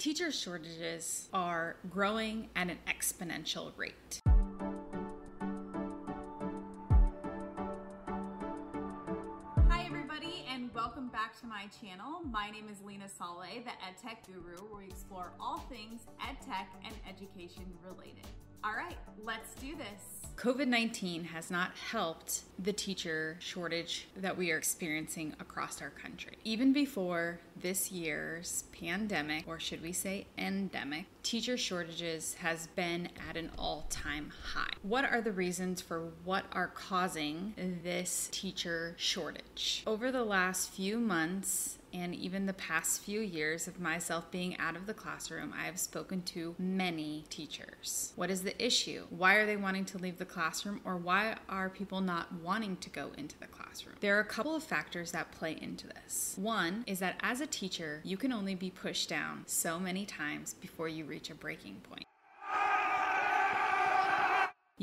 Teacher shortages are growing at an exponential rate. Hi, everybody, and welcome back to my channel. My name is Leena Saleh, the EdTech Guru, where we explore all things EdTech and education related. All right, let's do this. COVID 19 has not helped the teacher shortage that we are experiencing across our country. Even before this year's pandemic, or should we say endemic, teacher shortages has been at an all time high. What are the reasons for what are causing this teacher shortage? Over the last few months, and even the past few years of myself being out of the classroom, I have spoken to many teachers. What is the issue? Why are they wanting to leave the classroom, or why are people not wanting to go into the classroom? There are a couple of factors that play into this. One is that as a teacher, you can only be pushed down so many times before you reach a breaking point.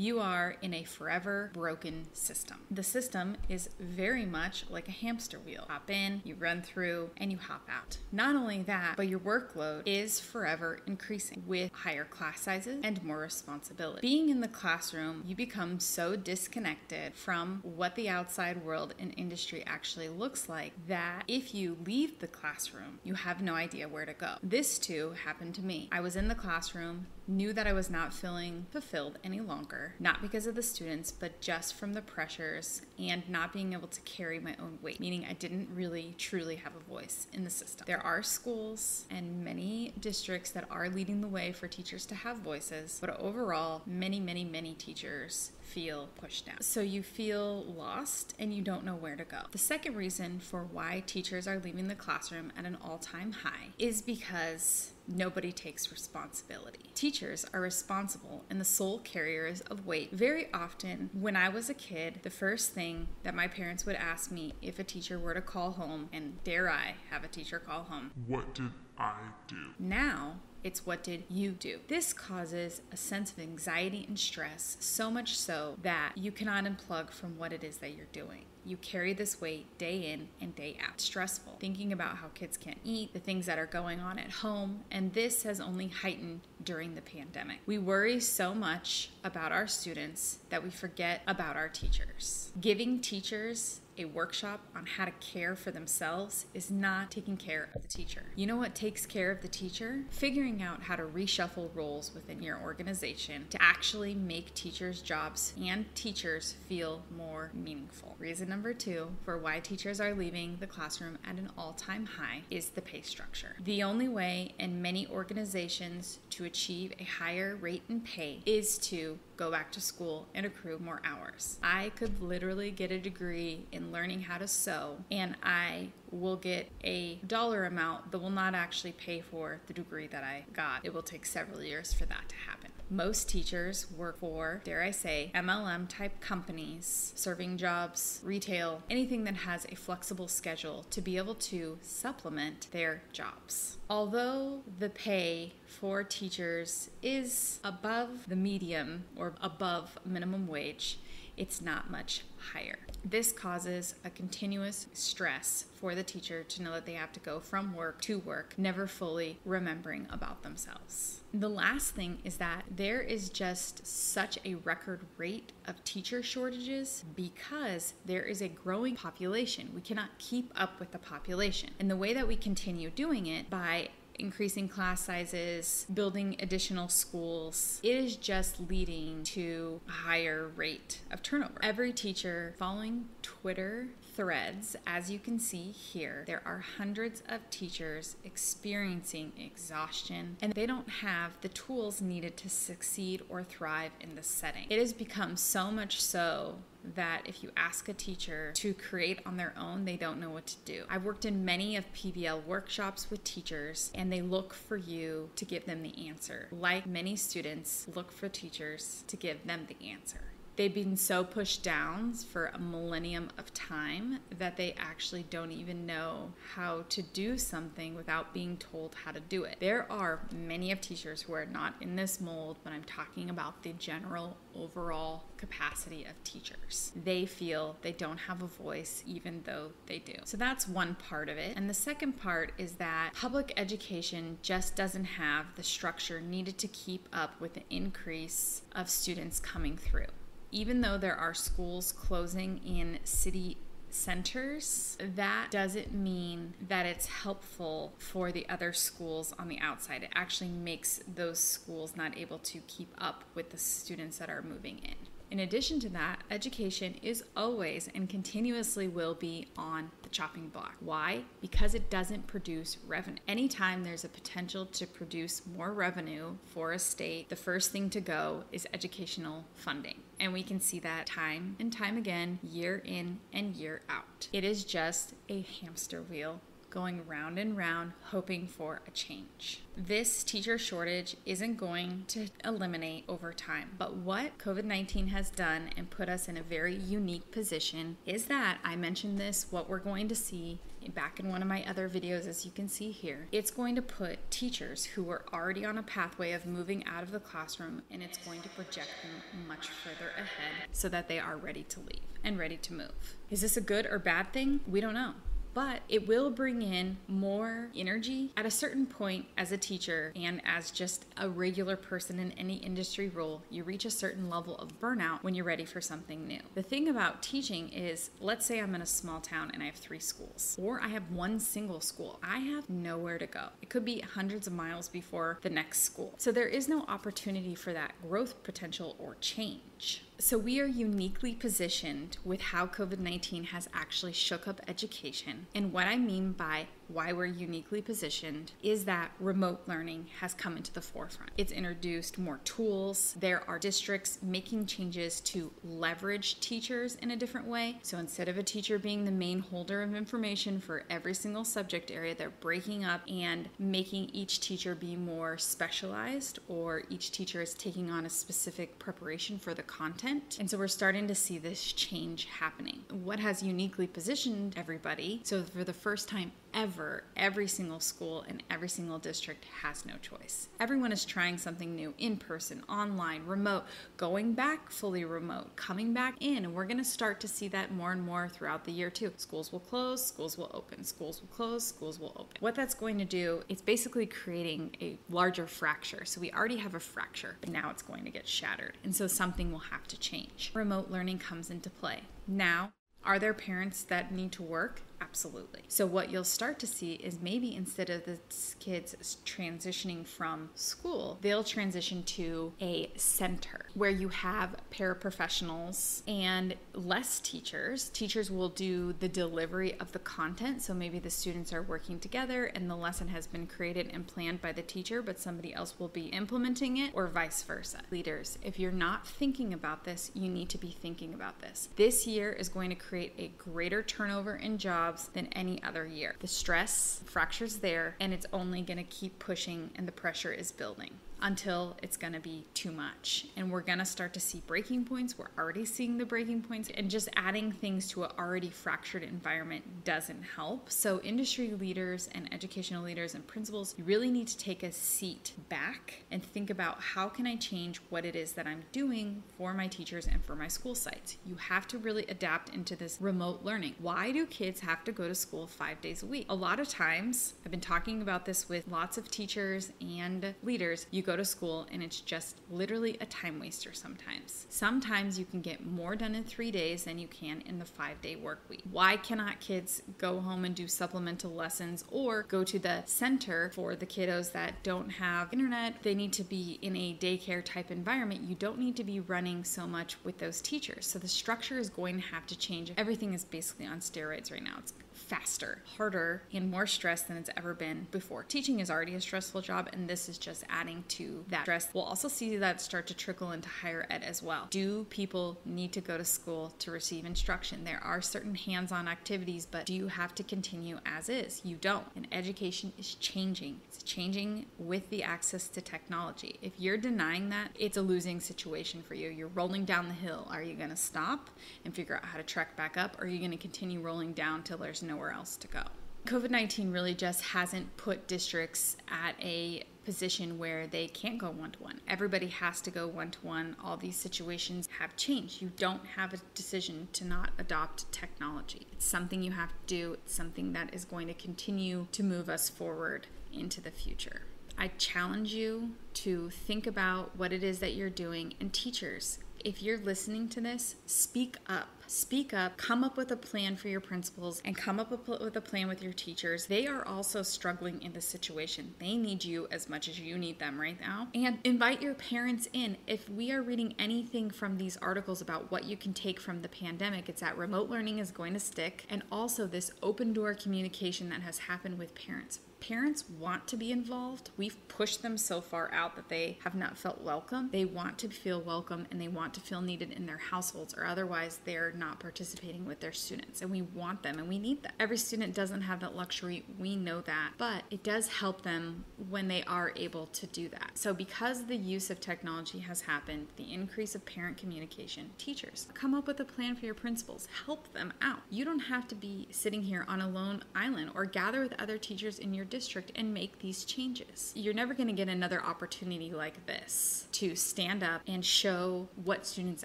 You are in a forever broken system. The system is very much like a hamster wheel. Hop in, you run through, and you hop out. Not only that, but your workload is forever increasing with higher class sizes and more responsibility. Being in the classroom, you become so disconnected from what the outside world and industry actually looks like that if you leave the classroom, you have no idea where to go. This too happened to me. I was in the classroom, knew that I was not feeling fulfilled any longer, not because of the students, but just from the pressures and not being able to carry my own weight, meaning I didn't really truly have a voice in the system. There are schools and many districts that are leading the way for teachers to have voices, but overall, many, many, many teachers feel pushed down. So you feel lost and you don't know where to go. The second reason for why teachers are leaving the classroom at an all time high is because nobody takes responsibility. Teachers are responsible and the sole carriers of weight. Very often, when I was a kid, the first thing that my parents would ask me if a teacher were to call home, and dare I have a teacher call home, What did I do? now, it's what did you do? This causes a sense of anxiety and stress, so much so that you cannot unplug from what it is that you're doing. You carry this weight day in and day out. Stressful. Thinking about how kids can't eat, the things that are going on at home, and this has only heightened during the pandemic. We worry so much about our students that we forget about our teachers. Giving teachers a workshop on how to care for themselves is not taking care of the teacher. You know what takes care of the teacher? Figuring out how to reshuffle roles within your organization to actually make teachers' jobs and teachers feel more meaningful. Reason number two for why teachers are leaving the classroom at an all time high is the pay structure. The only way in many organizations to achieve a higher rate in pay is to go back to school and accrue more hours. I could literally get a degree in learning how to sew, and I will get a dollar amount that will not actually pay for the degree that I got. It will take several years for that to happen. Most teachers work for, dare I say, MLM type companies, serving jobs, retail, anything that has a flexible schedule to be able to supplement their jobs. Although the pay for teachers is above the medium or above minimum wage, it's not much higher. This causes a continuous stress for the teacher to know that they have to go from work to work, never fully remembering about themselves. The last thing is that there is just such a record rate of teacher shortages because there is a growing population. We cannot keep up with the population. And the way that we continue doing it by increasing class sizes, building additional schools, it is just leading to a higher rate of turnover. Every teacher following Twitter threads, as you can see here, there are hundreds of teachers experiencing exhaustion and they don't have the tools needed to succeed or thrive in this setting. It has become so much so that if you ask a teacher to create on their own, they don't know what to do. I've worked in many of PBL workshops with teachers and they look for you to give them the answer. Like many students look for teachers to give them the answer. They've been so pushed down for a millennium of time that they actually don't even know how to do something without being told how to do it. There are many of teachers who are not in this mold, but I'm talking about the general overall capacity of teachers. They feel they don't have a voice even though they do. So that's one part of it. And the second part is that public education just doesn't have the structure needed to keep up with the increase of students coming through. Even though there are schools closing in city centers, that doesn't mean that it's helpful for the other schools on the outside. It actually makes those schools not able to keep up with the students that are moving in. In addition to that, education is always and continuously will be on the chopping block. Why? Because it doesn't produce revenue. Anytime there's a potential to produce more revenue for a state, the first thing to go is educational funding. And we can see that time and time again, year in and year out. It is just a hamster wheel going round and round, hoping for a change. This teacher shortage isn't going to eliminate over time, but what COVID 19 has done and put us in a very unique position is that I mentioned this, what we're going to see back in one of my other videos, as you can see here. It's going to put teachers who are already on a pathway of moving out of the classroom and it's going to project them much further ahead so that they are ready to leave and ready to move. Is this a good or bad thing? We don't know but it will bring in more energy at a certain point as a teacher and as just a regular person in any industry role. You reach a certain level of burnout when you're ready for something new. The thing about teaching is, let's say I'm in a small town and I have three schools, or I have one single school. I have nowhere to go. It could be hundreds of miles before the next school. So there is no opportunity for that growth potential or change. So, we are uniquely positioned with how COVID 19 has actually shook up education. And what I mean by why we're uniquely positioned is that remote learning has come into the forefront. It's introduced more tools. There are districts making changes to leverage teachers in a different way. So instead of a teacher being the main holder of information for every single subject area, they're breaking up and making each teacher be more specialized, or each teacher is taking on a specific preparation for the content. And so we're starting to see this change happening. What has uniquely positioned everybody? So for the first time ever, every single school and every single district has no choice. Everyone is trying something new in person, online, remote, going back fully remote, coming back in. And we're going to start to see that more and more throughout the year, too. Schools will close, schools will open, schools will close, schools will open. What that's going to do, it's basically creating a larger fracture. So we already have a fracture, but now it's going to get shattered. And so something will have to change. Remote learning comes into play. Now, are there parents that need to work? Absolutely. So, what you'll start to see is maybe instead of the kids transitioning from school, they'll transition to a center where you have paraprofessionals and less teachers. Teachers will do the delivery of the content. So, maybe the students are working together and the lesson has been created and planned by the teacher, but somebody else will be implementing it, or vice versa. Leaders, if you're not thinking about this, you need to be thinking about this. This year is going to create a greater turnover in jobs jobs than any other year. The stress fractures there, and it's only going to keep pushing, and the pressure is building until it's going to be too much. And we're going to start to see breaking points. We're already seeing the breaking points, and just adding things to an already fractured environment doesn't help. So, industry leaders and educational leaders and principals, you really need to take a seat back and think about how can I change what it is that I'm doing for my teachers and for my school sites. You have to really adapt into this remote learning. Why do kids have to go to school five days a week? A lot of times, I've been talking about this with lots of teachers and leaders. You go to school and it's just literally a time waster sometimes. Sometimes you can get more done in three days than you can in the five day work week. Why cannot kids go home and do supplemental lessons or go to the center for the kiddos that don't have internet? They need to be in a daycare type environment. You don't need to be running so much with those teachers. So the structure is going to have to change. Everything is basically on steroids right now. It's faster, harder, and more stress than it's ever been before. Teaching is already a stressful job, and this is just adding to that stress. We'll also see that start to trickle into higher ed as well. Do people need to go to school to receive instruction? There are certain hands on activities, but do you have to continue as is? You don't. And education is changing. It's changing with the access to technology. If you're denying that, it's a losing situation for you. You're rolling down the hill. Are you going to stop and figure out how to trek back up, or are you going to continue rolling down till there's nowhere else to go? COVID 19 really just hasn't put districts at a position where they can't go one to one. Everybody has to go one to one. All these situations have changed. You don't have a decision to not adopt technology. It's something you have to do, it's something that is going to continue to move us forward into the future. I challenge you to think about what it is that you're doing, and teachers, if you're listening to this, speak up. Speak up, come up with a plan for your principals, and come up with a plan with your teachers. They are also struggling in this situation. They need you as much as you need them right now. And invite your parents in. If we are reading anything from these articles about what you can take from the pandemic, it's that remote learning is going to stick, and also this open door communication that has happened with parents parents want to be involved. We've pushed them so far out that they have not felt welcome. They want to feel welcome and they want to feel needed in their households, or otherwise, they're not participating with their students. And we want them and we need them. Every student doesn't have that luxury. We know that. But it does help them when they are able to do that. So, because the use of technology has happened, the increase of parent communication, teachers, come up with a plan for your principals, help them out. You don't have to be sitting here on a lone island or gather with other teachers in your district and make these changes. You're never going to get another opportunity like this to stand up and show what students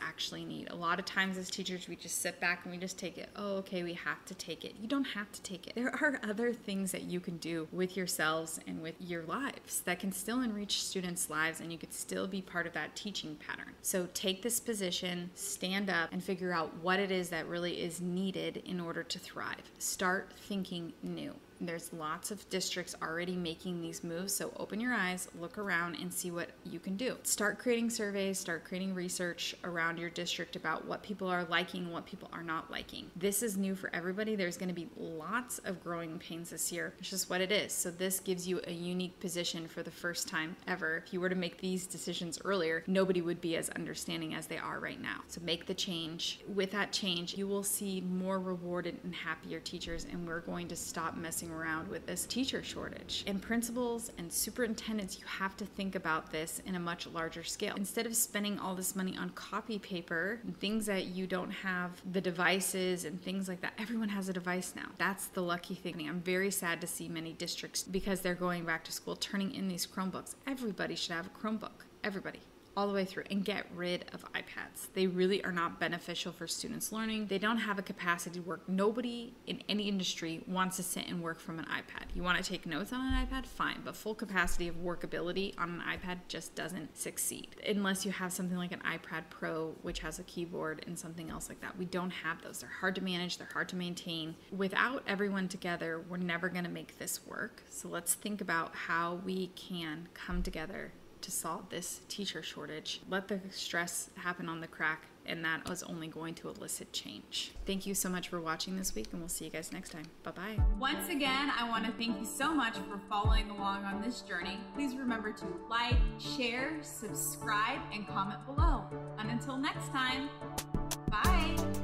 actually need. A lot of times, as teachers, we just sit back and we just take it. Oh, okay, we have to take it. You don't have to take it. There are other things that you can do with yourselves and with your lives that can still enrich students' lives and you could still be part of that teaching pattern. So take this position, stand up, and figure out what it is that really is needed in order to thrive. Start thinking new. There's lots of districts already making these moves, so open your eyes, look around, and see what you can do. Start creating surveys, start creating research around your district about what people are liking, what people are not liking. This is new for everybody. There's going to be lots of growing pains this year. It's just what it is. So, this gives you a unique position for the first time ever. If you were to make these decisions earlier, nobody would be as understanding as they are right now. So, make the change. With that change, you will see more rewarded and happier teachers, and we're going to stop messing around with this teacher shortage. And principals and superintendents, you have to think about this in a much larger scale. Instead of spending all this money on copy paper and things that you don't have the devices and things like that, everyone has a device now. That's the lucky thing. I'm very sad to see many districts because they're going back to school turning in these Chromebooks. Everybody should have a Chromebook. Everybody all the way through and get rid of iPads. They really are not beneficial for students learning. They don't have a capacity to work. Nobody in any industry wants to sit and work from an iPad. You want to take notes on an iPad? Fine, but full capacity of workability on an iPad just doesn't succeed unless you have something like an iPad Pro, which has a keyboard and something else like that. We don't have those. They're hard to manage, they're hard to maintain. Without everyone together, we're never going to make this work. So let's think about how we can come together to solve this teacher shortage. Let the stress happen on the crack, and that was only going to elicit change. Thank you so much for watching this week, and we'll see you guys next time. Bye bye. Once again, I want to thank you so much for following along on this journey. Please remember to like, share, subscribe, and comment below. And until next time, bye.